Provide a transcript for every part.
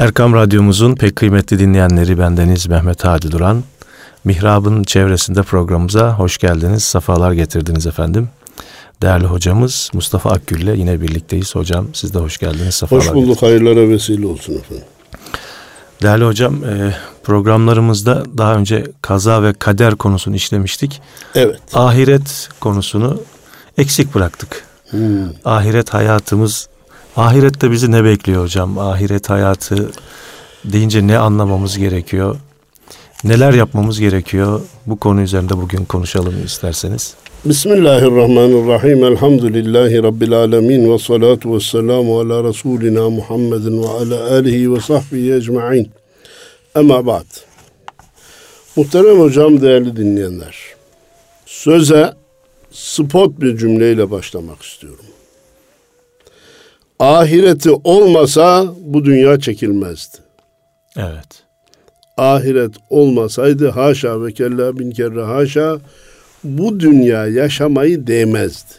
Erkam Radyomuzun pek kıymetli dinleyenleri bendeniz Mehmet Hadi Duran. Mihrab'ın çevresinde programımıza hoş geldiniz, safalar getirdiniz efendim. Değerli hocamız Mustafa Akgül ile yine birlikteyiz. Hocam siz de hoş geldiniz, safalar Hoş bulduk, getirdiniz. hayırlara vesile olsun efendim. Değerli hocam, e, programlarımızda daha önce kaza ve kader konusunu işlemiştik. Evet. Ahiret konusunu eksik bıraktık. Hmm. Ahiret hayatımız Ahirette bizi ne bekliyor hocam? Ahiret hayatı deyince ne anlamamız gerekiyor? Neler yapmamız gerekiyor? Bu konu üzerinde bugün konuşalım isterseniz. Bismillahirrahmanirrahim. Elhamdülillahi Rabbil alemin. Ve salatu ve selamu ala Resulina Muhammedin ve ala alihi ve sahbihi ecma'in. Ama ba'd. Muhterem hocam, değerli dinleyenler. Söze spot bir cümleyle başlamak istiyorum ahireti olmasa bu dünya çekilmezdi. Evet. Ahiret olmasaydı haşa ve kella bin kere haşa bu dünya yaşamayı değmezdi.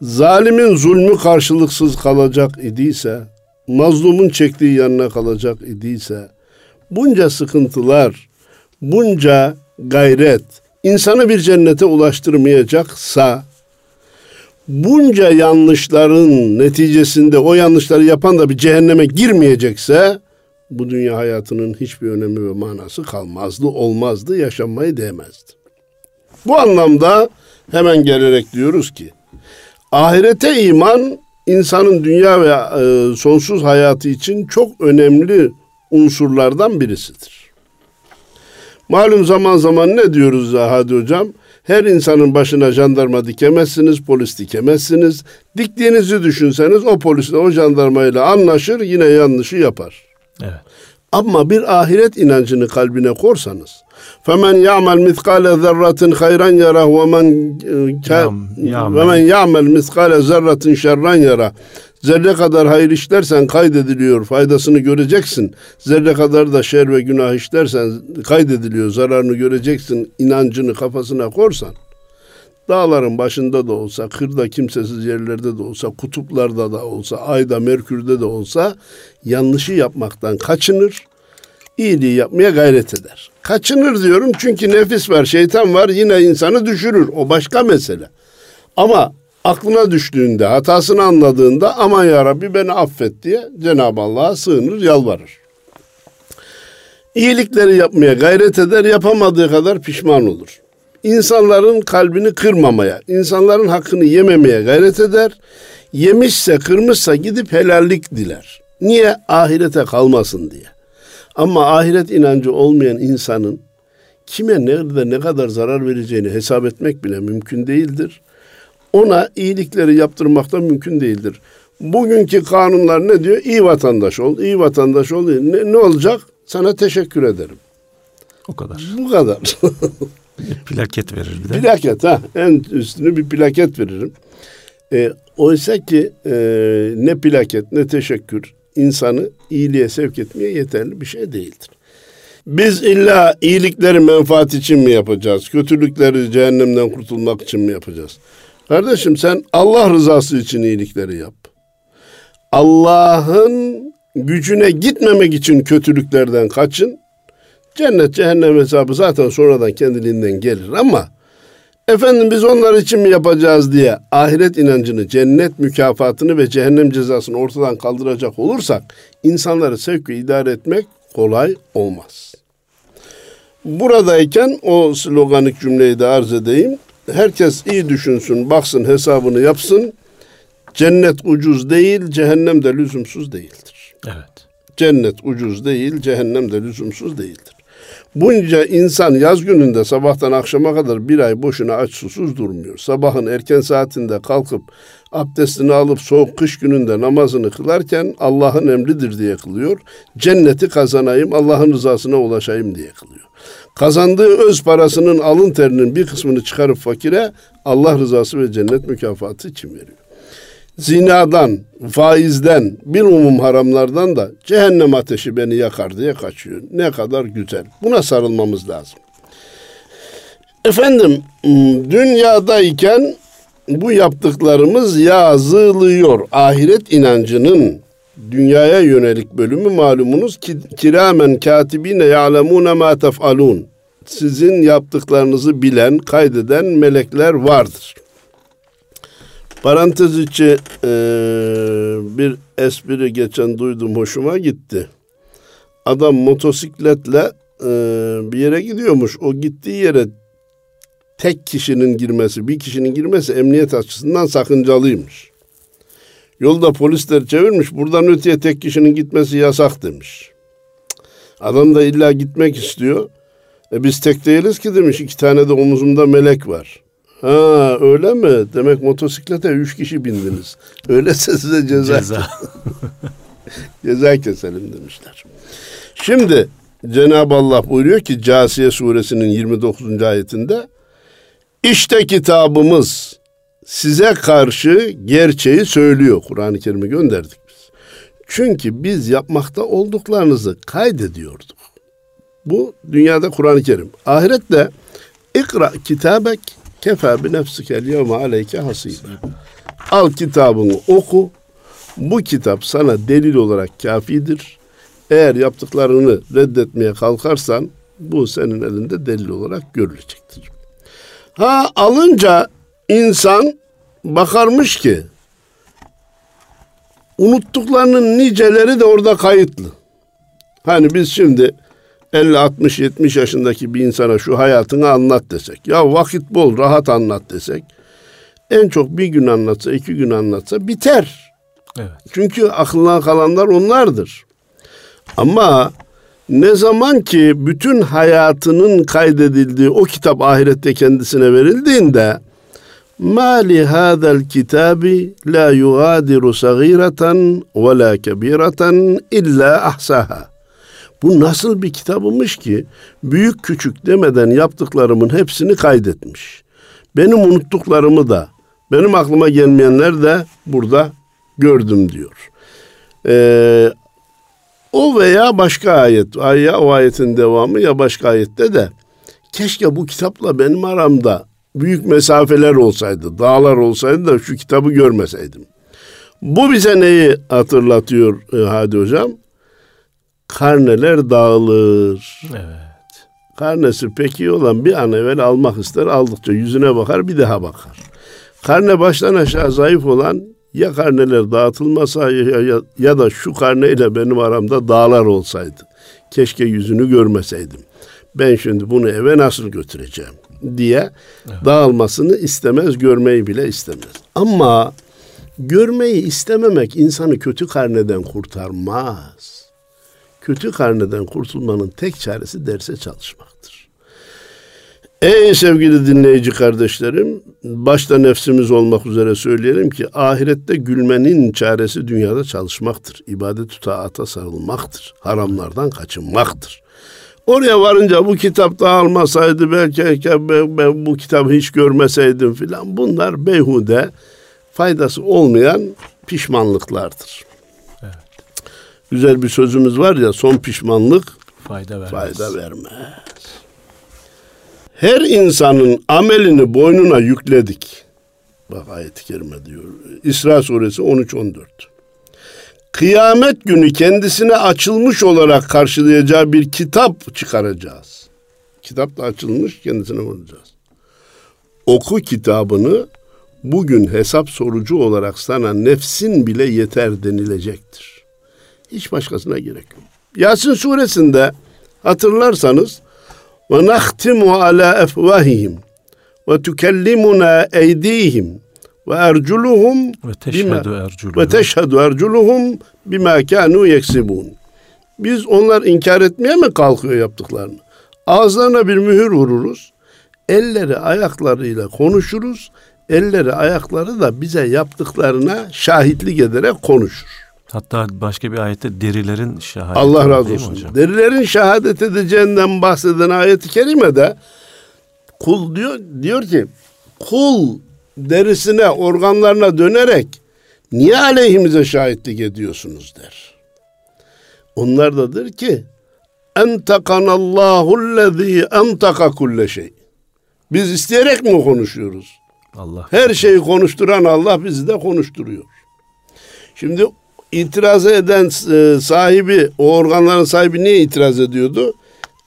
Zalimin zulmü karşılıksız kalacak idiyse, mazlumun çektiği yanına kalacak idiyse, bunca sıkıntılar, bunca gayret insanı bir cennete ulaştırmayacaksa bunca yanlışların neticesinde o yanlışları yapan da bir cehenneme girmeyecekse bu dünya hayatının hiçbir önemi ve manası kalmazdı, olmazdı, yaşanmayı değmezdi. Bu anlamda hemen gelerek diyoruz ki ahirete iman insanın dünya ve e, sonsuz hayatı için çok önemli unsurlardan birisidir. Malum zaman zaman ne diyoruz Hadi Hocam? Her insanın başına jandarma dikemezsiniz, polis dikemezsiniz. Diktiğinizi düşünseniz o polisle o jandarmayla anlaşır yine yanlışı yapar. Evet. Ama bir ahiret inancını kalbine korsanız فَمَنْ يَعْمَلْ مِثْقَالَ ذَرَّةٍ خَيْرًا يَرَهُ وَمَنْ وَمَنْ يَعْمَلْ مِثْقَالَ ذَرَّةٍ شَرًّا يَرَهُ Zerre kadar hayır işlersen kaydediliyor, faydasını göreceksin. Zerre kadar da şer ve günah işlersen kaydediliyor, zararını göreceksin. inancını kafasına korsan, dağların başında da olsa, kırda kimsesiz yerlerde de olsa, kutuplarda da olsa, ayda, merkürde de olsa yanlışı yapmaktan kaçınır, iyiliği yapmaya gayret eder. Kaçınır diyorum çünkü nefis var, şeytan var yine insanı düşürür. O başka mesele. Ama aklına düştüğünde, hatasını anladığında aman ya Rabbi beni affet diye Cenab-ı Allah'a sığınır, yalvarır. İyilikleri yapmaya gayret eder, yapamadığı kadar pişman olur. İnsanların kalbini kırmamaya, insanların hakkını yememeye gayret eder. Yemişse, kırmışsa gidip helallik diler. Niye? Ahirete kalmasın diye. Ama ahiret inancı olmayan insanın kime nerede ne kadar zarar vereceğini hesap etmek bile mümkün değildir ona iyilikleri yaptırmakta mümkün değildir. Bugünkü kanunlar ne diyor? İyi vatandaş ol, iyi vatandaş ol. Ne, ne olacak? Sana teşekkür ederim. O kadar. Bu kadar. plaket verir bir de. Plaket ha. En üstünü bir plaket veririm. E, oysa ki e, ne plaket ne teşekkür insanı iyiliğe sevk etmeye yeterli bir şey değildir. Biz illa iyilikleri menfaat için mi yapacağız? Kötülükleri cehennemden kurtulmak için mi yapacağız? Kardeşim sen Allah rızası için iyilikleri yap. Allah'ın gücüne gitmemek için kötülüklerden kaçın. Cennet cehennem hesabı zaten sonradan kendiliğinden gelir ama efendim biz onlar için mi yapacağız diye ahiret inancını, cennet mükafatını ve cehennem cezasını ortadan kaldıracak olursak insanları sevk ve idare etmek kolay olmaz. Buradayken o sloganik cümleyi de arz edeyim herkes iyi düşünsün, baksın, hesabını yapsın. Cennet ucuz değil, cehennem de lüzumsuz değildir. Evet. Cennet ucuz değil, cehennem de lüzumsuz değildir. Bunca insan yaz gününde sabahtan akşama kadar bir ay boşuna aç susuz durmuyor. Sabahın erken saatinde kalkıp abdestini alıp soğuk kış gününde namazını kılarken Allah'ın emridir diye kılıyor. Cenneti kazanayım, Allah'ın rızasına ulaşayım diye kılıyor. Kazandığı öz parasının alın terinin bir kısmını çıkarıp fakire Allah rızası ve cennet mükafatı için veriyor. Zinadan, faizden, bir umum haramlardan da cehennem ateşi beni yakar diye kaçıyor. Ne kadar güzel. Buna sarılmamız lazım. Efendim, dünyadayken bu yaptıklarımız yazılıyor. Ahiret inancının dünyaya yönelik bölümü malumunuz ki kiramen katibine ya'lemune ma tef'alun. Sizin yaptıklarınızı bilen, kaydeden melekler vardır. Parantez içi e, bir espri geçen duydum hoşuma gitti. Adam motosikletle e, bir yere gidiyormuş. O gittiği yere tek kişinin girmesi, bir kişinin girmesi emniyet açısından sakıncalıymış. Yolda polisler çevirmiş, buradan öteye tek kişinin gitmesi yasak demiş. Adam da illa gitmek istiyor. E biz tek değiliz ki demiş, iki tane de omuzumda melek var. Ha öyle mi? Demek motosiklete üç kişi bindiniz. Öyleyse size ceza. Ceza. ceza keselim demişler. Şimdi Cenab-ı Allah buyuruyor ki Casiye suresinin 29. ayetinde işte kitabımız size karşı gerçeği söylüyor. Kur'an-ı Kerim'i gönderdik biz. Çünkü biz yapmakta olduklarınızı kaydediyorduk. Bu dünyada Kur'an-ı Kerim. Ahirette ikra kitabek kefe bi nefsikel yevme aleyke hasibe. Al kitabını oku. Bu kitap sana delil olarak kafidir. Eğer yaptıklarını reddetmeye kalkarsan bu senin elinde delil olarak görülecektir. Ha alınca insan bakarmış ki unuttuklarının niceleri de orada kayıtlı. Hani biz şimdi 50, 60, 70 yaşındaki bir insana şu hayatını anlat desek. Ya vakit bol, rahat anlat desek. En çok bir gün anlatsa, iki gün anlatsa biter. Evet. Çünkü aklına kalanlar onlardır. Ama ne zaman ki bütün hayatının kaydedildiği o kitap ahirette kendisine verildiğinde hadal kitabi la yugadiru sagireten ve la kebireten illa ahsaha. Bu nasıl bir kitabımış ki büyük küçük demeden yaptıklarımın hepsini kaydetmiş. Benim unuttuklarımı da benim aklıma gelmeyenler de burada gördüm diyor. Ee, o veya başka ayet, ya o ayetin devamı ya başka ayette de keşke bu kitapla benim aramda büyük mesafeler olsaydı, dağlar olsaydı da şu kitabı görmeseydim. Bu bize neyi hatırlatıyor e, Hadi Hocam? Karneler dağılır. Evet. Karnesi peki olan bir an evvel almak ister, aldıkça yüzüne bakar bir daha bakar. Karne baştan aşağı zayıf olan ya karneler dağıtılmasa ya, ya, ya da şu karneyle benim aramda dağlar olsaydı. Keşke yüzünü görmeseydim. Ben şimdi bunu eve nasıl götüreceğim diye evet. dağılmasını istemez, görmeyi bile istemez. Ama görmeyi istememek insanı kötü karneden kurtarmaz. Kötü karneden kurtulmanın tek çaresi derse çalışmaktır. Ey sevgili dinleyici kardeşlerim, başta nefsimiz olmak üzere söyleyelim ki ahirette gülmenin çaresi dünyada çalışmaktır. İbadet taata sarılmaktır. Haramlardan kaçınmaktır. Oraya varınca bu kitap dağılmasaydı belki ben bu kitabı hiç görmeseydim filan. Bunlar beyhude faydası olmayan pişmanlıklardır. Güzel bir sözümüz var ya son pişmanlık fayda vermez. Fayda vermez. Her insanın amelini boynuna yükledik. Bak ayet-i kerime diyor. İsra suresi 13-14. Kıyamet günü kendisine açılmış olarak karşılayacağı bir kitap çıkaracağız. Kitap da açılmış kendisine vuracağız. Oku kitabını bugün hesap sorucu olarak sana nefsin bile yeter denilecektir. Hiç başkasına gerek yok. Yasin suresinde hatırlarsanız ve nahtimu ala efvahihim ve tukellimuna eydihim ve erculuhum ve teşhedü erculuhum bima kanu yeksibun. Biz onlar inkar etmeye mi kalkıyor yaptıklarını? Ağızlarına bir mühür vururuz. Elleri ayaklarıyla konuşuruz. Elleri ayakları da bize yaptıklarına şahitlik ederek konuşur. Hatta başka bir ayette derilerin şahadeti. Allah razı olsun. Hocam? Derilerin şehadet edeceğinden bahseden ayet-i kerimede kul diyor diyor ki kul derisine, organlarına dönerek niye aleyhimize şahitlik ediyorsunuz der. Onlar dadır ki entakanallahu lezî entaka kulle şey. Biz isteyerek mi konuşuyoruz? Allah. Her şeyi konuşturan Allah bizi de konuşturuyor. Şimdi itiraz eden e, sahibi, o organların sahibi niye itiraz ediyordu?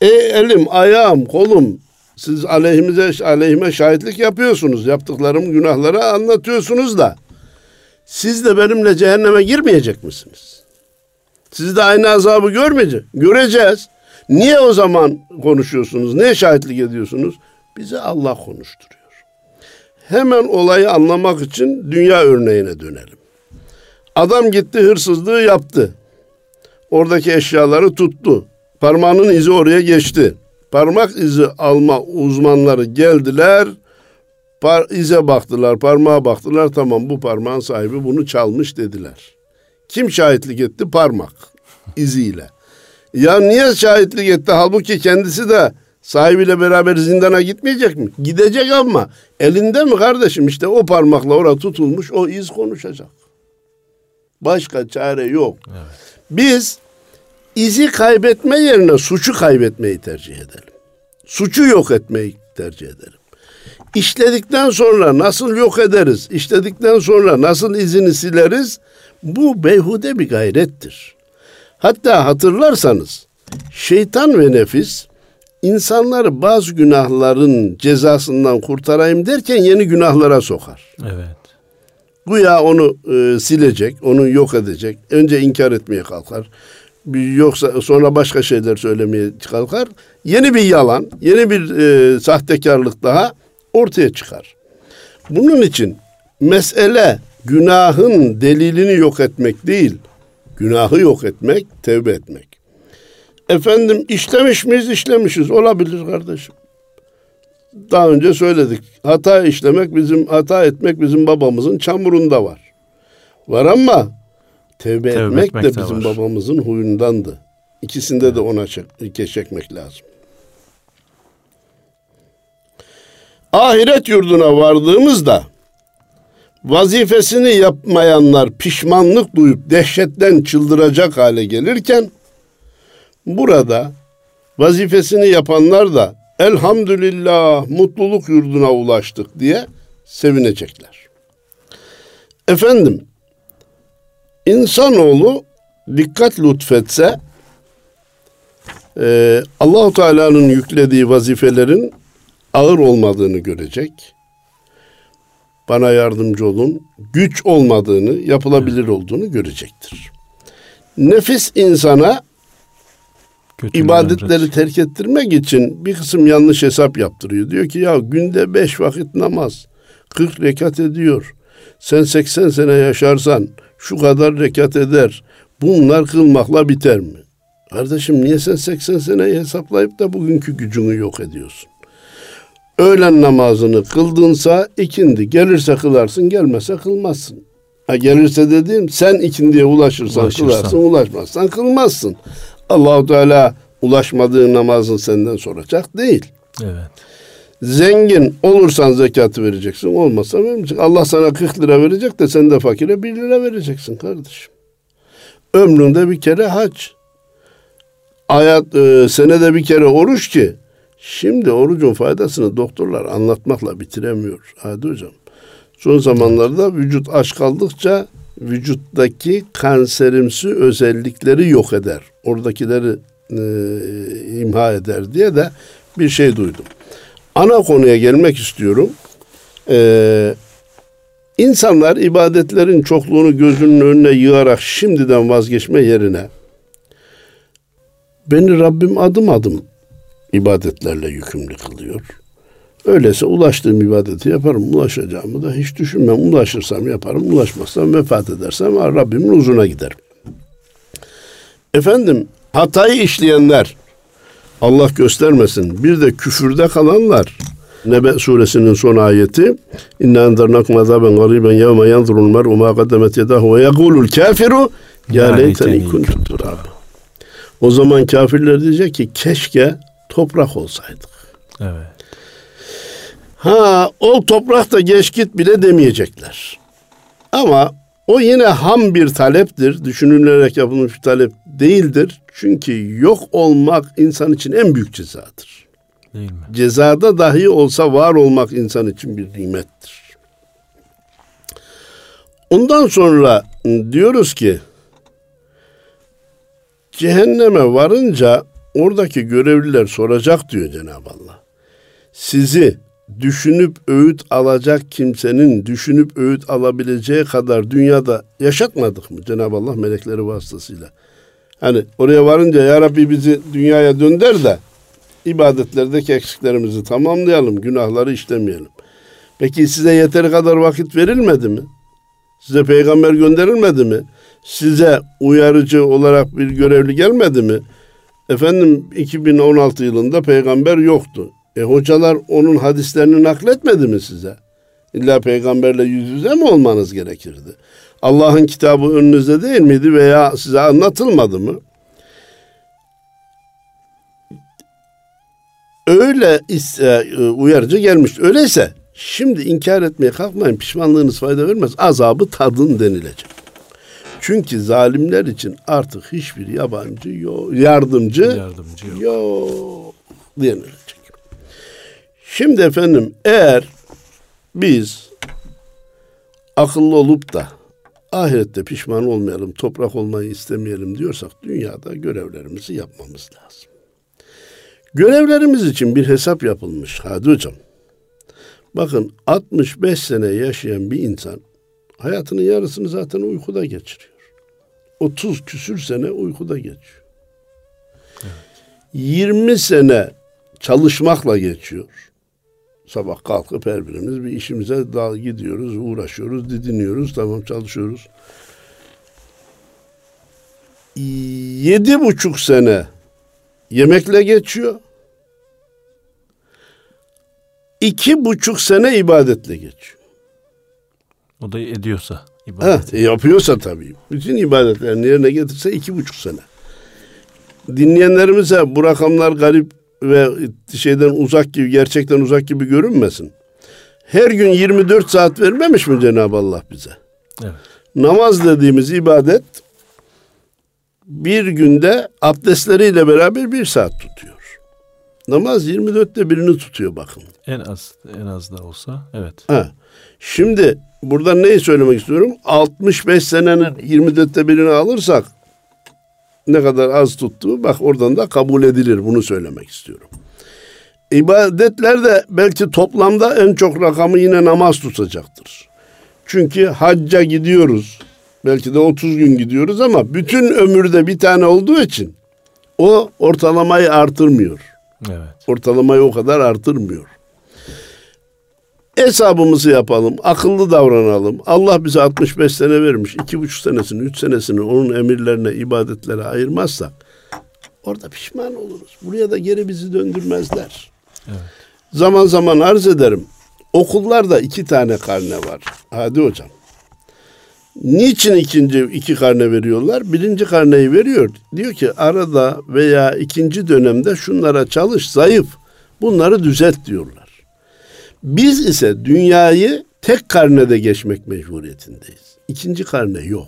E elim, ayağım, kolum siz aleyhimize aleyhime şahitlik yapıyorsunuz. Yaptıklarım günahları anlatıyorsunuz da siz de benimle cehenneme girmeyecek misiniz? Siz de aynı azabı görmeyecek. Göreceğiz. Niye o zaman konuşuyorsunuz? Niye şahitlik ediyorsunuz? Bize Allah konuşturuyor. Hemen olayı anlamak için dünya örneğine dönelim. Adam gitti hırsızlığı yaptı. Oradaki eşyaları tuttu. Parmağının izi oraya geçti. Parmak izi alma uzmanları geldiler. Par ize baktılar, parmağa baktılar. Tamam bu parmağın sahibi bunu çalmış dediler. Kim şahitlik etti? Parmak iziyle. Ya niye şahitlik etti? Halbuki kendisi de sahibiyle beraber zindana gitmeyecek mi? Gidecek ama elinde mi kardeşim? İşte o parmakla orada tutulmuş o iz konuşacak. Başka çare yok. Evet. Biz izi kaybetme yerine suçu kaybetmeyi tercih edelim. Suçu yok etmeyi tercih edelim. İşledikten sonra nasıl yok ederiz? İşledikten sonra nasıl izini sileriz? Bu beyhude bir gayrettir. Hatta hatırlarsanız şeytan ve nefis insanları bazı günahların cezasından kurtarayım derken yeni günahlara sokar. Evet. Güya onu e, silecek, onu yok edecek. Önce inkar etmeye kalkar. Yoksa sonra başka şeyler söylemeye kalkar. Yeni bir yalan, yeni bir e, sahtekarlık daha ortaya çıkar. Bunun için mesele günahın delilini yok etmek değil, günahı yok etmek, tevbe etmek. Efendim işlemiş miyiz? işlemişiz. Olabilir kardeşim. Daha önce söyledik. Hata işlemek bizim, hata etmek bizim babamızın çamurunda var. Var ama tevbe, tevbe etmek, etmek de bizim var. babamızın huyundandı. İkisinde evet. de ona çek, çekmek lazım. Ahiret yurduna vardığımızda vazifesini yapmayanlar pişmanlık duyup dehşetten çıldıracak hale gelirken burada vazifesini yapanlar da elhamdülillah mutluluk yurduna ulaştık diye sevinecekler. Efendim insanoğlu dikkat lütfetse e, Allahu Teala'nın yüklediği vazifelerin ağır olmadığını görecek. Bana yardımcı olun. Güç olmadığını, yapılabilir olduğunu görecektir. Nefis insana Kötülüğü ibadetleri terk ettirmek için bir kısım yanlış hesap yaptırıyor. Diyor ki ya günde beş vakit namaz, kırk rekat ediyor. Sen seksen sene yaşarsan şu kadar rekat eder. Bunlar kılmakla biter mi? Kardeşim niye sen 80 seneyi hesaplayıp da bugünkü gücünü yok ediyorsun? Öğlen namazını kıldınsa ikindi. Gelirse kılarsın, gelmese kılmazsın. Ha gelirse dediğim sen ikindiye ulaşırsan, ulaşırsan. kılarsın, ulaşmazsan kılmazsın. Allahu Teala ulaşmadığın namazın senden soracak değil. Evet. Zengin olursan zekatı vereceksin, olmazsa vermeyeceksin. Allah sana 40 lira verecek de sen de fakire 1 lira vereceksin kardeşim. Ömründe bir kere hac. Hayat, e, senede bir kere oruç ki Şimdi orucun faydasını doktorlar anlatmakla bitiremiyor Hadi hocam. Son zamanlarda vücut aç kaldıkça vücuttaki kanserimsi özellikleri yok eder. Oradakileri e, imha eder diye de bir şey duydum. Ana konuya gelmek istiyorum. Ee, insanlar ibadetlerin çokluğunu gözünün önüne yığarak şimdiden vazgeçme yerine beni Rabbim adım adım ibadetlerle yükümlü kılıyor. Öyleyse ulaştığım ibadeti yaparım. Ulaşacağımı da hiç düşünmem. Ulaşırsam yaparım. Ulaşmazsam vefat edersem Rabbimin uzuna giderim. Efendim hatayı işleyenler Allah göstermesin. Bir de küfürde kalanlar. Nebe suresinin son ayeti İnna endernakum azaben gariben yevme yanzurul mer'u ma kaddemet yedahu ve yekulul kafiru ya leyteni kuntu turab. O zaman kafirler diyecek ki keşke toprak olsaydık. Evet. Ha o toprak da geç git bile demeyecekler. Ama o yine ham bir taleptir. Düşünülerek yapılmış bir talep değildir. Çünkü yok olmak insan için en büyük cezadır. Değil mi? Cezada dahi olsa var olmak insan için bir nimettir. Ondan sonra diyoruz ki Cehenneme varınca oradaki görevliler soracak diyor Cenab-ı Allah. Sizi düşünüp öğüt alacak kimsenin düşünüp öğüt alabileceği kadar dünyada yaşatmadık mı Cenab-ı Allah melekleri vasıtasıyla? Hani oraya varınca ya Rabbi bizi dünyaya dönder de ibadetlerdeki eksiklerimizi tamamlayalım, günahları işlemeyelim. Peki size yeteri kadar vakit verilmedi mi? Size peygamber gönderilmedi mi? Size uyarıcı olarak bir görevli gelmedi mi? Efendim 2016 yılında peygamber yoktu. E hocalar onun hadislerini nakletmedi mi size? İlla peygamberle yüz yüze mi olmanız gerekirdi? Allah'ın kitabı önünüzde değil miydi veya size anlatılmadı mı? Öyle e, uyarıcı gelmiş. Öyleyse şimdi inkar etmeye kalkmayın. Pişmanlığınız fayda vermez. Azabı tadın denilecek. Çünkü zalimler için artık hiçbir yabancı yok, yardımcı, yardımcı yok. yok denilecek. Şimdi efendim eğer biz akıllı olup da ahirette pişman olmayalım, toprak olmayı istemeyelim diyorsak dünyada görevlerimizi yapmamız lazım. Görevlerimiz için bir hesap yapılmış Hadi Hocam. Bakın 65 sene yaşayan bir insan hayatının yarısını zaten uykuda geçiriyor. 30 küsür sene uykuda geçiyor. Evet. 20 sene çalışmakla geçiyor. Sabah kalkıp her birimiz bir işimize dal gidiyoruz, uğraşıyoruz, didiniyoruz, tamam çalışıyoruz. Yedi buçuk sene yemekle geçiyor. İki buçuk sene ibadetle geçiyor. O da ediyorsa. Ibadet. Ha, yapıyorsa tabii. Bütün ibadetlerini yerine getirse iki buçuk sene. Dinleyenlerimize bu rakamlar garip ve şeyden uzak gibi, gerçekten uzak gibi görünmesin. Her gün 24 saat vermemiş mi Cenab-ı Allah bize? Evet. Namaz dediğimiz ibadet bir günde abdestleriyle beraber bir saat tutuyor. Namaz 24'te birini tutuyor bakın. En az en az da olsa evet. Ha. Şimdi burada neyi söylemek istiyorum? 65 senenin 24'te birini alırsak ne kadar az tuttuğu bak oradan da kabul edilir bunu söylemek istiyorum. İbadetler de belki toplamda en çok rakamı yine namaz tutacaktır. Çünkü hacca gidiyoruz. Belki de 30 gün gidiyoruz ama bütün ömürde bir tane olduğu için o ortalamayı artırmıyor. Evet. Ortalamayı o kadar artırmıyor. Hesabımızı yapalım, akıllı davranalım. Allah bize 65 sene vermiş. iki buçuk senesini, üç senesini onun emirlerine, ibadetlere ayırmazsak orada pişman oluruz. Buraya da geri bizi döndürmezler. Evet. Zaman zaman arz ederim. Okullarda iki tane karne var. Hadi hocam. Niçin ikinci iki karne veriyorlar? Birinci karneyi veriyor. Diyor ki arada veya ikinci dönemde şunlara çalış, zayıf. Bunları düzelt diyorlar. Biz ise dünyayı tek karnede geçmek mecburiyetindeyiz. İkinci karne yok.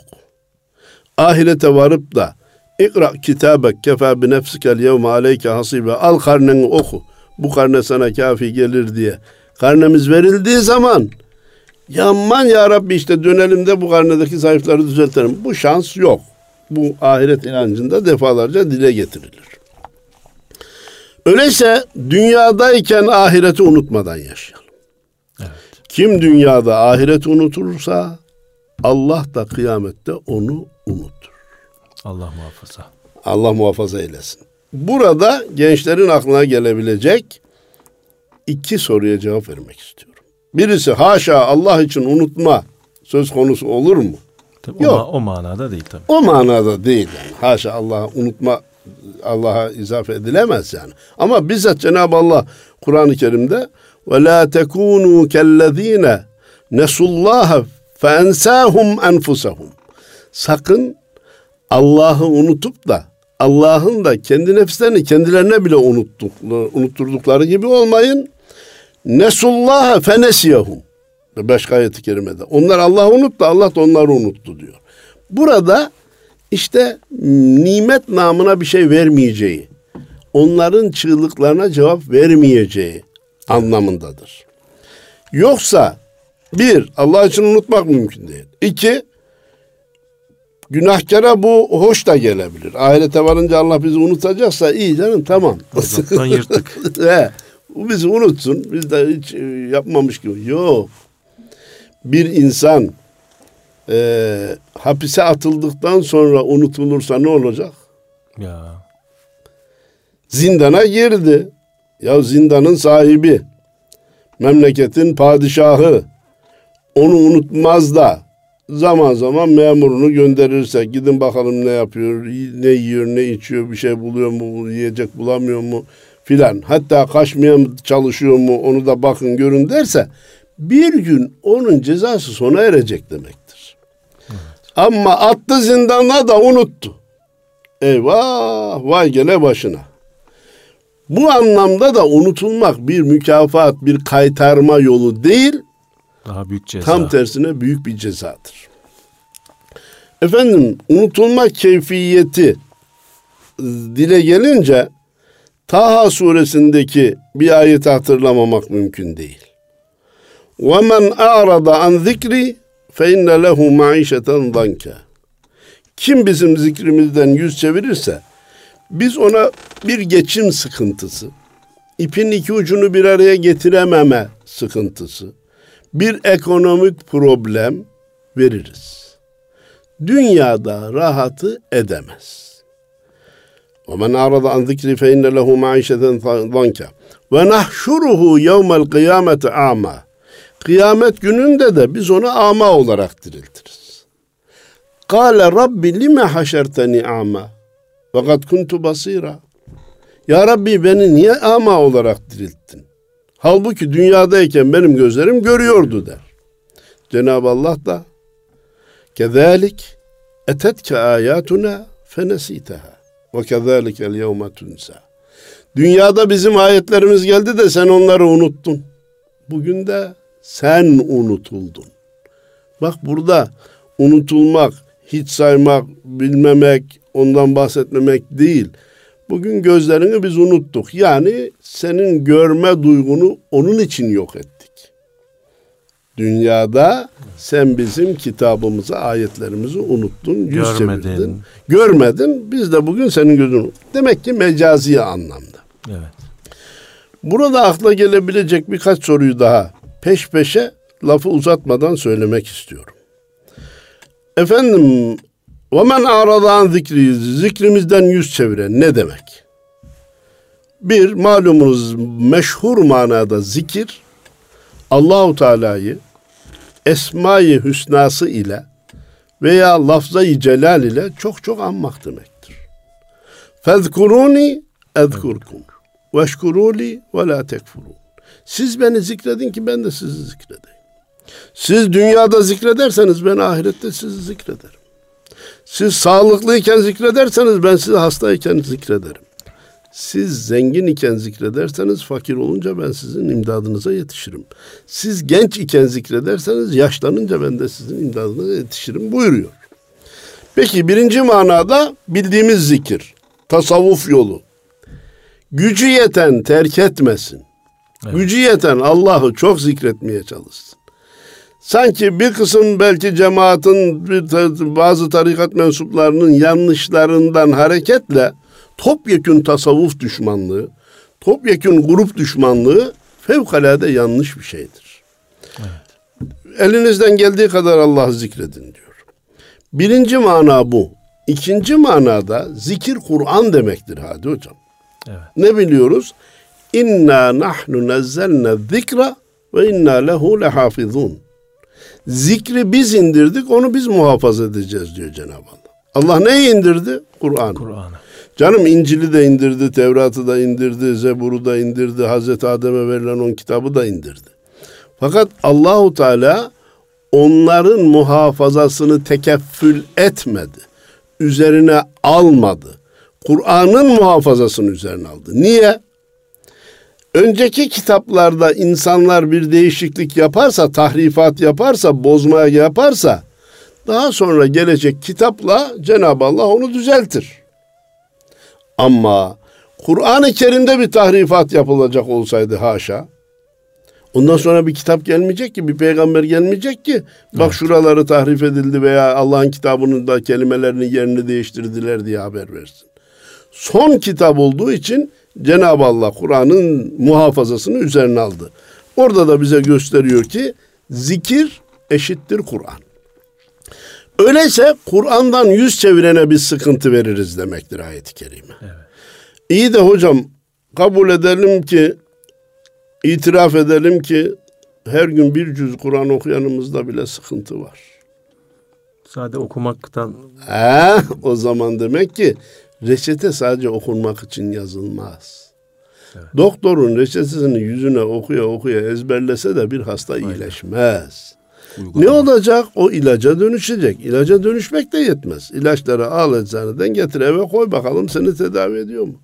Ahirete varıp da İkra kitabek kefa bi nefsikel yevme aleyke hasibe. Al karneni oku. Bu karne sana kafi gelir diye. Karnemiz verildiği zaman Yaman ya Rabbi işte dönelim de bu karnedeki zayıfları düzeltelim. Bu şans yok. Bu ahiret inancında defalarca dile getirilir. Öyleyse dünyadayken ahireti unutmadan yaşayalım. Kim dünyada ahireti unutursa Allah da kıyamette onu unutur. Allah muhafaza. Allah muhafaza eylesin. Burada gençlerin aklına gelebilecek iki soruya cevap vermek istiyorum. Birisi haşa Allah için unutma söz konusu olur mu? Tabii Yok. O, o manada değil tabii. O manada değil yani. Haşa Allah'ı unutma Allah'a izafe edilemez yani. Ama bizzat Cenab-ı Allah Kur'an-ı Kerim'de ve la tekunu kellezine nesullaha fe ensahum enfusahum. Sakın Allah'ı unutup da Allah'ın da kendi nefislerini kendilerine bile unuttuk, unutturdukları gibi olmayın. Nesullaha fenesiyahum. Başka ayet-i kerimede. Onlar Allah'ı unuttu, Allah da onları unuttu diyor. Burada işte nimet namına bir şey vermeyeceği, onların çığlıklarına cevap vermeyeceği anlamındadır. Yoksa bir, Allah için unutmak mümkün değil. İki, Günahkara bu hoş da gelebilir. Ahirete varınca Allah bizi unutacaksa iyi canım tamam. Azaptan yırttık. He, bu bizi unutsun. Biz de hiç e, yapmamış gibi. Yok. Bir insan e, hapise atıldıktan sonra unutulursa ne olacak? Ya. Zindana girdi. Ya zindanın sahibi, memleketin padişahı onu unutmaz da zaman zaman memurunu gönderirse gidin bakalım ne yapıyor, ne yiyor, ne içiyor, bir şey buluyor mu, yiyecek bulamıyor mu filan. Hatta kaçmaya mı çalışıyor mu onu da bakın görün derse bir gün onun cezası sona erecek demektir. Ama attı zindana da unuttu. Eyvah vay gele başına. Bu anlamda da unutulmak bir mükafat, bir kaytarma yolu değil, Daha büyük ceza. tam tersine büyük bir cezadır. Efendim unutulma keyfiyeti e, dile gelince Taha suresindeki bir ayeti hatırlamamak mümkün değil. وَمَنْ أَعْرَضَ عَنْ ذِكْرِ فَاِنَّ لَهُ مَعِيشَةً ضَنْكَ Kim bizim zikrimizden yüz çevirirse biz ona bir geçim sıkıntısı, ipin iki ucunu bir araya getirememe sıkıntısı, bir ekonomik problem veririz. Dünyada rahatı edemez. وَمَنْ أَعْرَضَ عَنْ ذِكْرِ فَاِنَّ لَهُ مَعِيشَةً ضَنْكَ وَنَحْشُرُهُ يَوْمَ الْقِيَامَةِ اَعْمَى Kıyamet gününde de biz onu ama olarak diriltiriz. Kale Rabbi lime haşerteni ama ve kad kuntu basira. ya Rabbi beni niye ama olarak dirilttin? Halbuki dünyadayken benim gözlerim görüyordu der. Cenab-ı Allah da kezalik etetke ayatuna fenesiteha ve kezalikel yevme tunsa. Dünyada bizim ayetlerimiz geldi de sen onları unuttun. Bugün de sen unutuldun. Bak burada unutulmak, hiç saymak, bilmemek, ondan bahsetmemek değil. Bugün gözlerini biz unuttuk. Yani senin görme duygunu onun için yok ettik. Dünyada sen bizim kitabımızı, ayetlerimizi unuttun, yüz Görmedin. çevirdin. Görmedin. Biz de bugün senin gözünü. Demek ki mecazi anlamda. Evet. Burada akla gelebilecek birkaç soruyu daha peş peşe lafı uzatmadan söylemek istiyorum. Efendim, ve men aradan zikri, zikrimizden yüz çeviren ne demek? Bir, malumunuz meşhur manada zikir, Allahu Teala'yı esma-i hüsnası ile veya lafza-i celal ile çok çok anmak demektir. Fezkuruni ezkurkum ve ve la tekfurun. Siz beni zikredin ki ben de sizi zikredeyim. Siz dünyada zikrederseniz ben ahirette sizi zikrederim. Siz sağlıklıyken zikrederseniz ben sizi hastayken zikrederim. Siz zengin iken zikrederseniz fakir olunca ben sizin imdadınıza yetişirim. Siz genç iken zikrederseniz yaşlanınca ben de sizin imdadınıza yetişirim buyuruyor. Peki birinci manada bildiğimiz zikir, tasavvuf yolu. Gücü yeten terk etmesin. Evet. Gücü yeten Allah'ı çok zikretmeye çalışsın. Sanki bir kısım belki cemaatin bazı tarikat mensuplarının yanlışlarından hareketle topyekün tasavvuf düşmanlığı, topyekün grup düşmanlığı fevkalade yanlış bir şeydir. Elinizden geldiği kadar Allah'ı zikredin diyor. Birinci mana bu. İkinci manada zikir Kur'an demektir hadi hocam. Evet. Ne biliyoruz? İnna nahnu nezzelne zikra ve inna lehu lehafizun. Zikri biz indirdik, onu biz muhafaza edeceğiz diyor Cenab-ı Allah. Allah neyi indirdi? Kur'an. Kur'an'ı. Canım İncil'i de indirdi, Tevrat'ı da indirdi, Zebur'u da indirdi, Hazreti Adem'e verilen on kitabı da indirdi. Fakat Allahu Teala onların muhafazasını tekeffül etmedi. Üzerine almadı. Kur'an'ın muhafazasını üzerine aldı. Niye? Önceki kitaplarda insanlar bir değişiklik yaparsa, tahrifat yaparsa, bozmaya yaparsa daha sonra gelecek kitapla Cenab-ı Allah onu düzeltir. Ama Kur'an-ı Kerim'de bir tahrifat yapılacak olsaydı haşa, Ondan sonra bir kitap gelmeyecek ki, bir peygamber gelmeyecek ki. Bak evet. şuraları tahrif edildi veya Allah'ın kitabının da kelimelerinin yerini değiştirdiler diye haber versin. Son kitap olduğu için Cenab-ı Allah Kur'an'ın muhafazasını üzerine aldı. Orada da bize gösteriyor ki zikir eşittir Kur'an. Öyleyse Kur'an'dan yüz çevirene bir sıkıntı veririz demektir ayet-i kerime. Evet. İyi de hocam kabul edelim ki itiraf edelim ki her gün bir cüz Kur'an okuyanımızda bile sıkıntı var. Sade okumaktan... He, o zaman demek ki reçete sadece okunmak için yazılmaz. Evet. Doktorun reçetesini yüzüne okuya okuya ezberlese de bir hasta Aynen. iyileşmez. Uygulama. Ne olacak? O ilaca dönüşecek. İlaca dönüşmek de yetmez. İlaçları al eczaneden getir eve koy bakalım seni tedavi ediyor mu?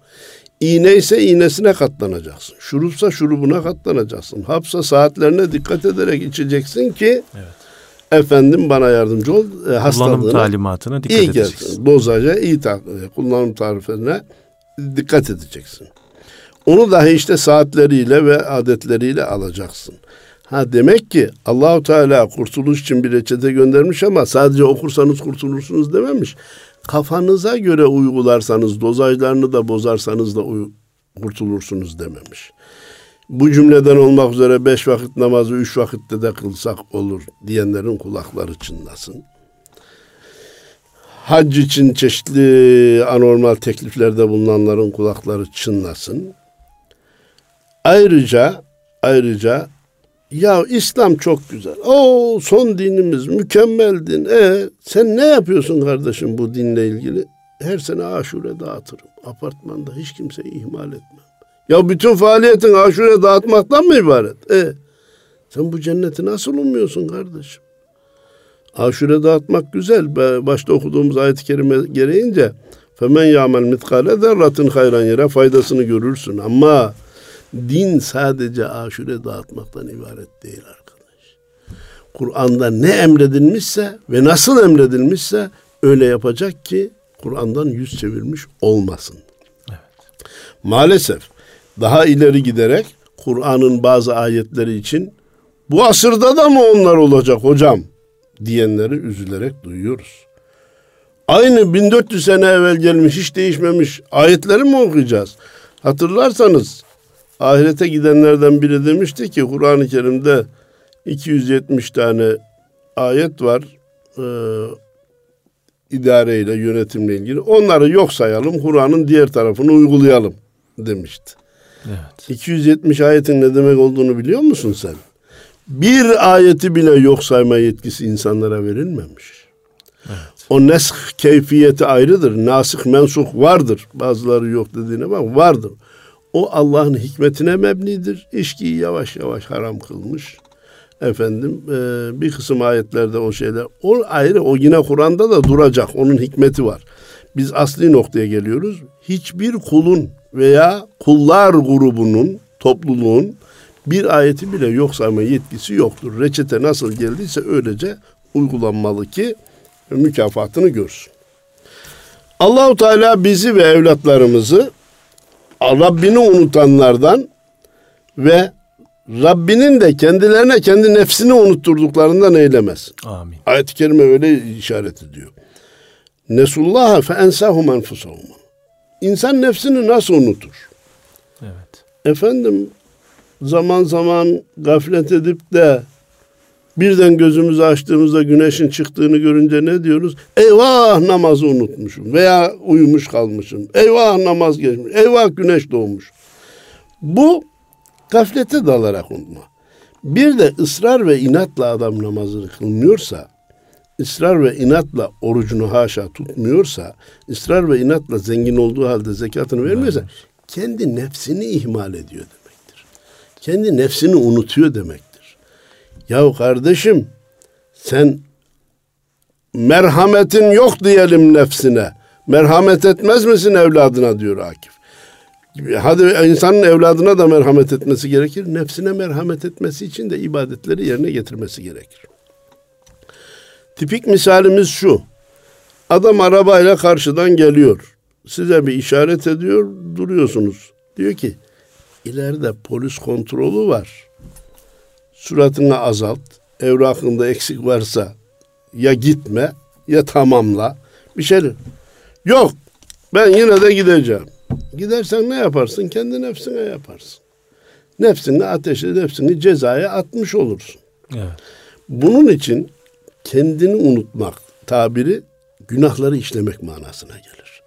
İğne ise iğnesine katlanacaksın. Şurupsa şurubuna katlanacaksın. Hapsa saatlerine dikkat ederek içeceksin ki evet. Efendim bana yardımcı ol. E, kullanım talimatına dikkat iyi edeceksin. Gelsin. Dozaja iyi ta- e, kullanım tariflerine dikkat edeceksin. Onu dahi işte saatleriyle ve adetleriyle alacaksın. Ha demek ki Allahu Teala kurtuluş için bir reçete göndermiş ama sadece okursanız kurtulursunuz dememiş. Kafanıza göre uygularsanız, dozajlarını da bozarsanız da uy- kurtulursunuz dememiş. Bu cümleden olmak üzere beş vakit namazı üç vakitte de kılsak olur diyenlerin kulakları çınlasın. Hac için çeşitli anormal tekliflerde bulunanların kulakları çınlasın. Ayrıca ayrıca ya İslam çok güzel. O son dinimiz mükemmel din. E sen ne yapıyorsun kardeşim bu dinle ilgili? Her sene aşure dağıtırım. Apartmanda hiç kimseyi ihmal etmem. Ya bütün faaliyetin aşure dağıtmaktan mı ibaret? E sen bu cenneti nasıl umuyorsun kardeşim? Aşure dağıtmak güzel. Başta okuduğumuz ayet-i kerime gereğince femen ya'mel mitkale zerratin hayran yere faydasını görürsün. Ama din sadece aşure dağıtmaktan ibaret değil arkadaş. Kur'an'da ne emredilmişse ve nasıl emredilmişse öyle yapacak ki Kur'an'dan yüz çevirmiş olmasın. Evet. Maalesef daha ileri giderek Kur'an'ın bazı ayetleri için bu asırda da mı onlar olacak hocam diyenleri üzülerek duyuyoruz. Aynı 1400 sene evvel gelmiş hiç değişmemiş ayetleri mi okuyacağız? Hatırlarsanız ahirete gidenlerden biri demişti ki Kur'an-ı Kerim'de 270 tane ayet var e, idareyle, yönetimle ilgili. Onları yok sayalım, Kur'an'ın diğer tarafını uygulayalım demişti. Evet. 270 ayetin ne demek olduğunu biliyor musun sen? Bir ayeti bile yok sayma yetkisi insanlara verilmemiş. Evet. O nesk keyfiyeti ayrıdır. Nasih mensuh vardır. Bazıları yok dediğine bak vardır. O Allah'ın hikmetine mebnidir. İşkiyi yavaş yavaş haram kılmış. Efendim e, bir kısım ayetlerde o şeyler. O ayrı o yine Kur'an'da da duracak. Onun hikmeti var. Biz asli noktaya geliyoruz. Hiçbir kulun veya kullar grubunun, topluluğun bir ayeti bile yok sayma yetkisi yoktur. Reçete nasıl geldiyse öylece uygulanmalı ki mükafatını görsün. Allahu Teala bizi ve evlatlarımızı Rabbini unutanlardan ve Rabbinin de kendilerine kendi nefsini unutturduklarından eylemez. Amin. Ayet-i kerime öyle işaret ediyor. Nesullaha fe ensahum enfusahum. İnsan nefsini nasıl unutur? Evet. Efendim zaman zaman gaflet edip de birden gözümüzü açtığımızda güneşin çıktığını görünce ne diyoruz? Eyvah namazı unutmuşum veya uyumuş kalmışım. Eyvah namaz geçmiş. Eyvah güneş doğmuş. Bu gaflete dalarak unutma. Bir de ısrar ve inatla adam namazını kılmıyorsa, ısrar ve inatla orucunu haşa tutmuyorsa, ısrar ve inatla zengin olduğu halde zekatını vermiyorsa, kendi nefsini ihmal ediyor demektir. Kendi nefsini unutuyor demek. Ya kardeşim sen merhametin yok diyelim nefsine. Merhamet etmez misin evladına diyor Akif. Hadi insanın evladına da merhamet etmesi gerekir. Nefsine merhamet etmesi için de ibadetleri yerine getirmesi gerekir. Tipik misalimiz şu. Adam arabayla karşıdan geliyor. Size bir işaret ediyor, duruyorsunuz. Diyor ki, ileride polis kontrolü var suratını azalt. Evrakında eksik varsa ya gitme ya tamamla. Bir şey yok. Ben yine de gideceğim. Gidersen ne yaparsın? Kendi nefsine yaparsın. Nefsini ateşe, nefsini cezaya atmış olursun. Evet. Bunun için kendini unutmak tabiri günahları işlemek manasına gelir.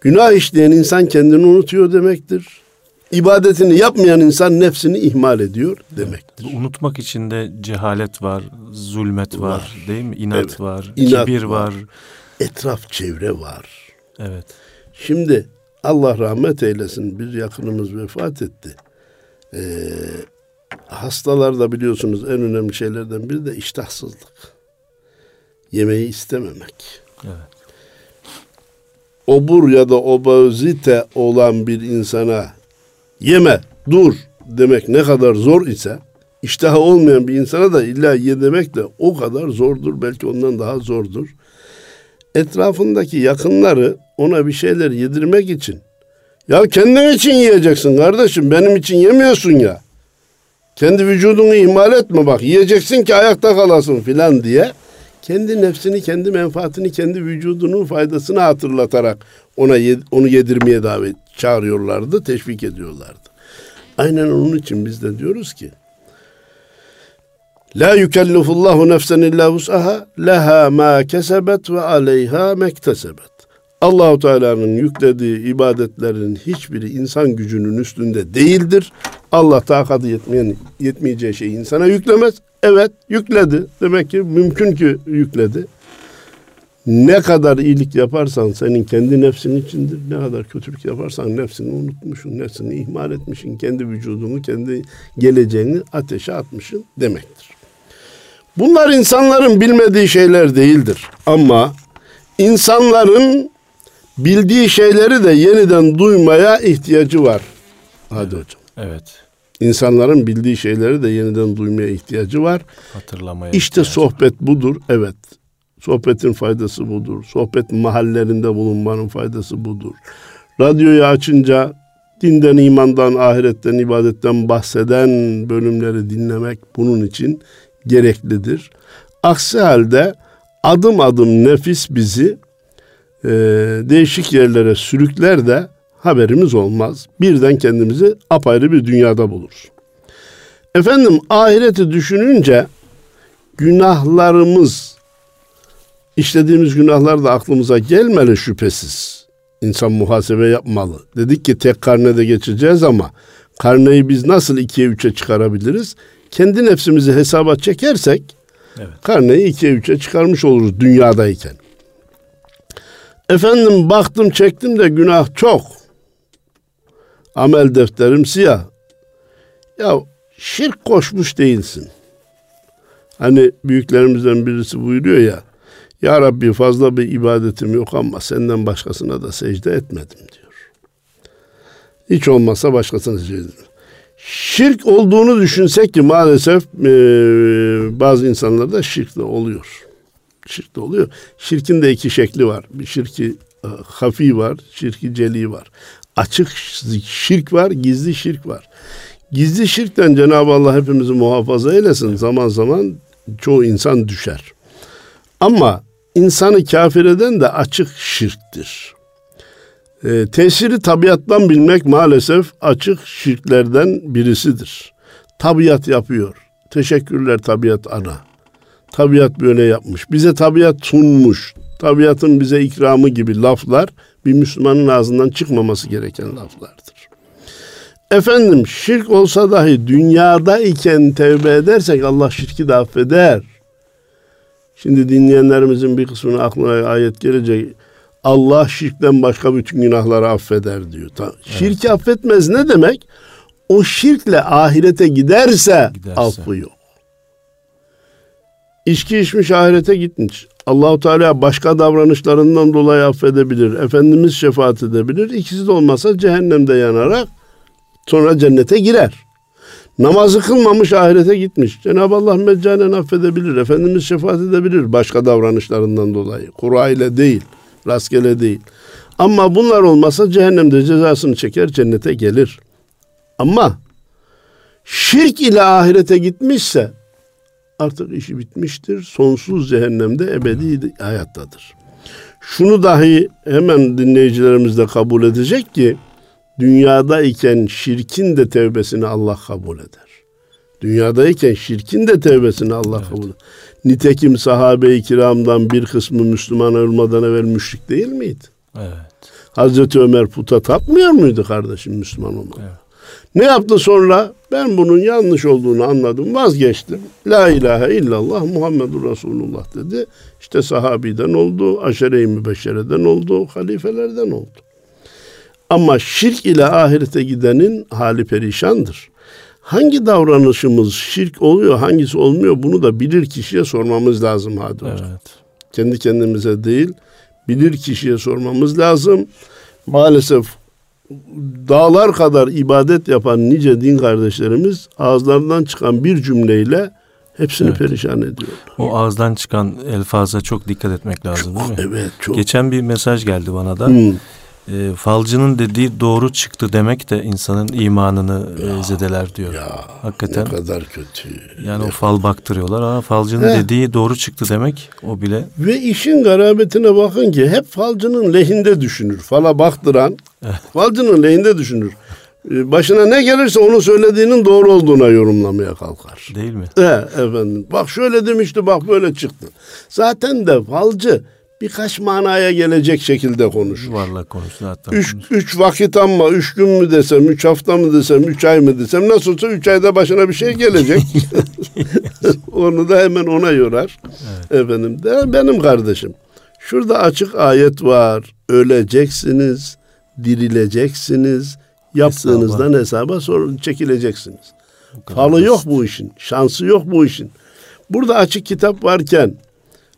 Günah işleyen insan kendini unutuyor demektir. İbadetini yapmayan insan nefsini ihmal ediyor demektir. Bu unutmak içinde cehalet var, zulmet var, Var. değil mi? İnat Evet. var, İnat kibir var. var. Etraf çevre var. Evet. Şimdi Allah rahmet eylesin bir yakınımız vefat etti. Ee, hastalarda biliyorsunuz en önemli şeylerden biri de iştahsızlık. Yemeği istememek. Evet. Obur ya da obezite olan bir insana yeme, dur demek ne kadar zor ise iştahı olmayan bir insana da illa ye demek de o kadar zordur. Belki ondan daha zordur. Etrafındaki yakınları ona bir şeyler yedirmek için ya kendin için yiyeceksin kardeşim benim için yemiyorsun ya. Kendi vücudunu ihmal etme bak yiyeceksin ki ayakta kalasın filan diye kendi nefsini, kendi menfaatini, kendi vücudunun faydasını hatırlatarak ona onu yedirmeye davet çağırıyorlardı, teşvik ediyorlardı. Aynen onun için biz de diyoruz ki La yükellifullahu nefsen illa vus'aha leha ma kesebet ve aleyha mektesebet. Allahu Teala'nın yüklediği ibadetlerin hiçbiri insan gücünün üstünde değildir. Allah takatı yetmeyen, yetmeyeceği şeyi insana yüklemez. Evet yükledi. Demek ki mümkün ki yükledi. Ne kadar iyilik yaparsan senin kendi nefsin içindir. Ne kadar kötülük yaparsan nefsini unutmuşsun, nefsini ihmal etmişsin. Kendi vücudunu, kendi geleceğini ateşe atmışsın demektir. Bunlar insanların bilmediği şeyler değildir. Ama insanların bildiği şeyleri de yeniden duymaya ihtiyacı var. Hadi hocam. Evet. İnsanların bildiği şeyleri de yeniden duymaya ihtiyacı var. Hatırlamaya. İşte ihtiyacı sohbet budur. Evet. Sohbetin faydası budur. Sohbet mahallerinde bulunmanın faydası budur. Radyoyu açınca dinden, imandan, ahiretten, ibadetten bahseden bölümleri dinlemek bunun için gereklidir. Aksi halde adım adım nefis bizi e, değişik yerlere sürükler de haberimiz olmaz. Birden kendimizi apayrı bir dünyada buluruz. Efendim ahireti düşününce günahlarımız işlediğimiz günahlar da aklımıza gelmeli şüphesiz. İnsan muhasebe yapmalı. Dedik ki tek karnede geçeceğiz ama karneyi biz nasıl ikiye üçe çıkarabiliriz? Kendi nefsimizi hesaba çekersek Evet. karneyi ikiye üçe çıkarmış oluruz dünyadayken. Efendim baktım çektim de günah çok. Amel defterim siyah. Ya şirk koşmuş değilsin. Hani büyüklerimizden birisi buyuruyor ya. Ya Rabbi fazla bir ibadetim yok ama senden başkasına da secde etmedim diyor. Hiç olmazsa başkasına secde etmedim. Şirk olduğunu düşünsek ki maalesef e, bazı insanlarda şirk de oluyor. Şirk de oluyor. Şirkin de iki şekli var. Bir şirki e, hafi var, şirki celi var. Açık şirk var, gizli şirk var. Gizli şirkten Cenab-ı Allah hepimizi muhafaza eylesin. Zaman zaman çoğu insan düşer. Ama insanı kafir eden de açık şirktir. E, tesiri tabiattan bilmek maalesef açık şirklerden birisidir. Tabiat yapıyor. Teşekkürler tabiat ana. Tabiat böyle yapmış. Bize tabiat sunmuş. Tabiatın bize ikramı gibi laflar bir Müslümanın ağzından çıkmaması gereken laflardır. Efendim şirk olsa dahi dünyada iken tevbe edersek Allah şirki de affeder. Şimdi dinleyenlerimizin bir kısmına aklına ayet gelecek. Allah şirkten başka bütün günahları affeder diyor. Ta- Şirki affetmez ne demek? O şirkle ahirete giderse, Giderse. affı yok. İçki içmiş ahirete gitmiş. Allahu Teala başka davranışlarından dolayı affedebilir. Efendimiz şefaat edebilir. İkisi de olmasa cehennemde yanarak sonra cennete girer. Namazı kılmamış ahirete gitmiş. Cenab-ı Allah meccanen affedebilir. Efendimiz şefaat edebilir başka davranışlarından dolayı. Kura ile değil, rastgele değil. Ama bunlar olmasa cehennemde cezasını çeker, cennete gelir. Ama şirk ile ahirete gitmişse artık işi bitmiştir. Sonsuz cehennemde ebedi hayattadır. Şunu dahi hemen dinleyicilerimiz de kabul edecek ki dünyadayken şirkin de tevbesini Allah kabul eder. Dünyadayken şirkin de tevbesini Allah evet. kabul eder. Nitekim sahabe-i kiramdan bir kısmı Müslüman olmadan evvel müşrik değil miydi? Evet. Hazreti Ömer puta tapmıyor muydu kardeşim Müslüman olmadan? Evet. Ne yaptı sonra? Ben bunun yanlış olduğunu anladım, vazgeçtim. La ilahe illallah Muhammedur Resulullah dedi. İşte sahabiden oldu, aşere-i mübeşşereden oldu, halifelerden oldu. Ama şirk ile ahirete gidenin hali perişandır. Hangi davranışımız şirk oluyor, hangisi olmuyor bunu da bilir kişiye sormamız lazım hadi hocam. Evet. Kendi kendimize değil, bilir kişiye sormamız lazım. Maalesef dağlar kadar ibadet yapan nice din kardeşlerimiz ağızlarından çıkan bir cümleyle hepsini evet. perişan ediyorlar. O ağızdan çıkan elfaza çok dikkat etmek lazım değil mi? Evet çok. Geçen bir mesaj geldi bana da. Hmm e, falcının dediği doğru çıktı demek de insanın imanını e, ya, zedeler diyor. Ya, Hakikaten. Ne kadar kötü. Yani ne o fal baktırıyorlar. Aa, falcının He. dediği doğru çıktı demek o bile. Ve işin garabetine bakın ki hep falcının lehinde düşünür. Fala baktıran falcının lehinde düşünür. E, başına ne gelirse onu söylediğinin doğru olduğuna yorumlamaya kalkar. Değil mi? He, efendim. Bak şöyle demişti bak böyle çıktı. Zaten de falcı birkaç manaya gelecek şekilde konuşur. Yuvarlak konuşur hatta. Üç, üç vakit ama üç gün mü desem, üç hafta mı desem, üç ay mı desem nasılsa üç ayda başına bir şey gelecek. Onu da hemen ona yorar. Evet. Efendim de benim kardeşim. Şurada açık ayet var. Öleceksiniz, dirileceksiniz, yaptığınızdan hesaba, hesaba sorun çekileceksiniz. Falı yok bu işin, şansı yok bu işin. Burada açık kitap varken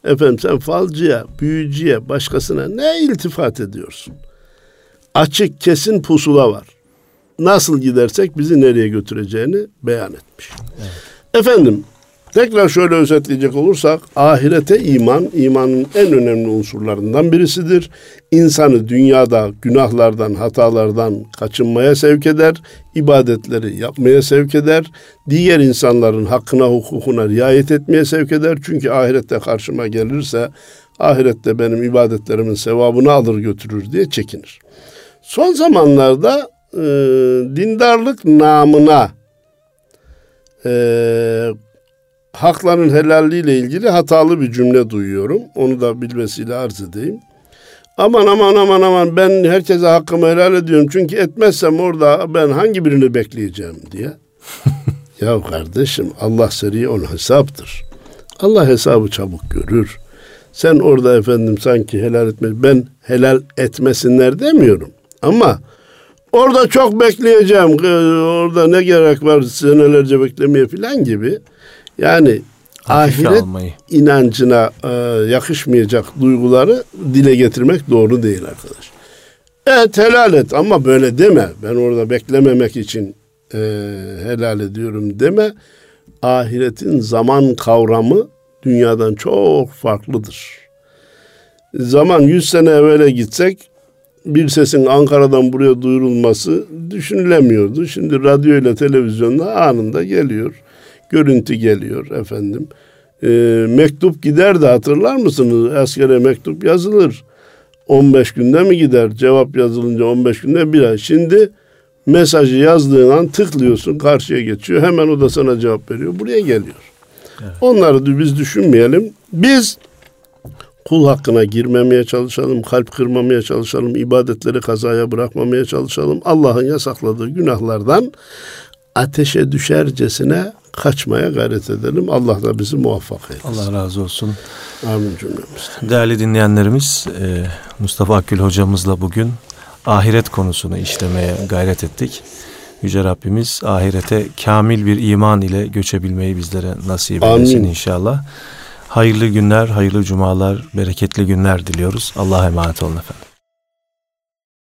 Efendim sen falcıya, büyücüye, başkasına ne iltifat ediyorsun? Açık kesin pusula var. Nasıl gidersek bizi nereye götüreceğini beyan etmiş. Evet. Efendim tekrar şöyle özetleyecek olursak ahirete iman imanın en önemli unsurlarından birisidir. İnsanı dünyada günahlardan, hatalardan kaçınmaya sevk eder, ibadetleri yapmaya sevk eder, diğer insanların hakkına, hukukuna riayet etmeye sevk eder. Çünkü ahirette karşıma gelirse ahirette benim ibadetlerimin sevabını alır götürür diye çekinir. Son zamanlarda e, dindarlık namına e, hakların helalliğiyle ilgili hatalı bir cümle duyuyorum. Onu da bilmesiyle arz edeyim. Aman aman aman aman ben herkese hakkımı helal ediyorum. Çünkü etmezsem orada ben hangi birini bekleyeceğim diye. ya kardeşim Allah seri on hesaptır. Allah hesabı çabuk görür. Sen orada efendim sanki helal etme ben helal etmesinler demiyorum. Ama orada çok bekleyeceğim. Orada ne gerek var senelerce beklemeye falan gibi. Yani Hafife ahiret almayı. inancına e, yakışmayacak duyguları dile getirmek doğru değil arkadaş. Evet helal et ama böyle deme. Ben orada beklememek için e, helal ediyorum deme. Ahiretin zaman kavramı dünyadan çok farklıdır. Zaman 100 sene evvele gitsek bir sesin Ankara'dan buraya duyurulması düşünülemiyordu. Şimdi radyo ile televizyonda anında geliyor görüntü geliyor efendim. E, mektup gider de hatırlar mısınız? Askere mektup yazılır. 15 günde mi gider? Cevap yazılınca 15 günde bir ay. Şimdi mesajı yazdığın an tıklıyorsun karşıya geçiyor. Hemen o da sana cevap veriyor. Buraya geliyor. Evet. Onları biz düşünmeyelim. Biz kul hakkına girmemeye çalışalım, kalp kırmamaya çalışalım, ibadetleri kazaya bırakmamaya çalışalım. Allah'ın yasakladığı günahlardan ateşe düşercesine kaçmaya gayret edelim. Allah da bizi muvaffak eylesin. Allah razı olsun. Amin cümlemizden. Değerli dinleyenlerimiz e, Mustafa Akgül hocamızla bugün ahiret konusunu işlemeye gayret ettik. Yüce Rabbimiz ahirete kamil bir iman ile göçebilmeyi bizlere nasip eylesin inşallah. Hayırlı günler, hayırlı cumalar, bereketli günler diliyoruz. Allah'a emanet olun efendim.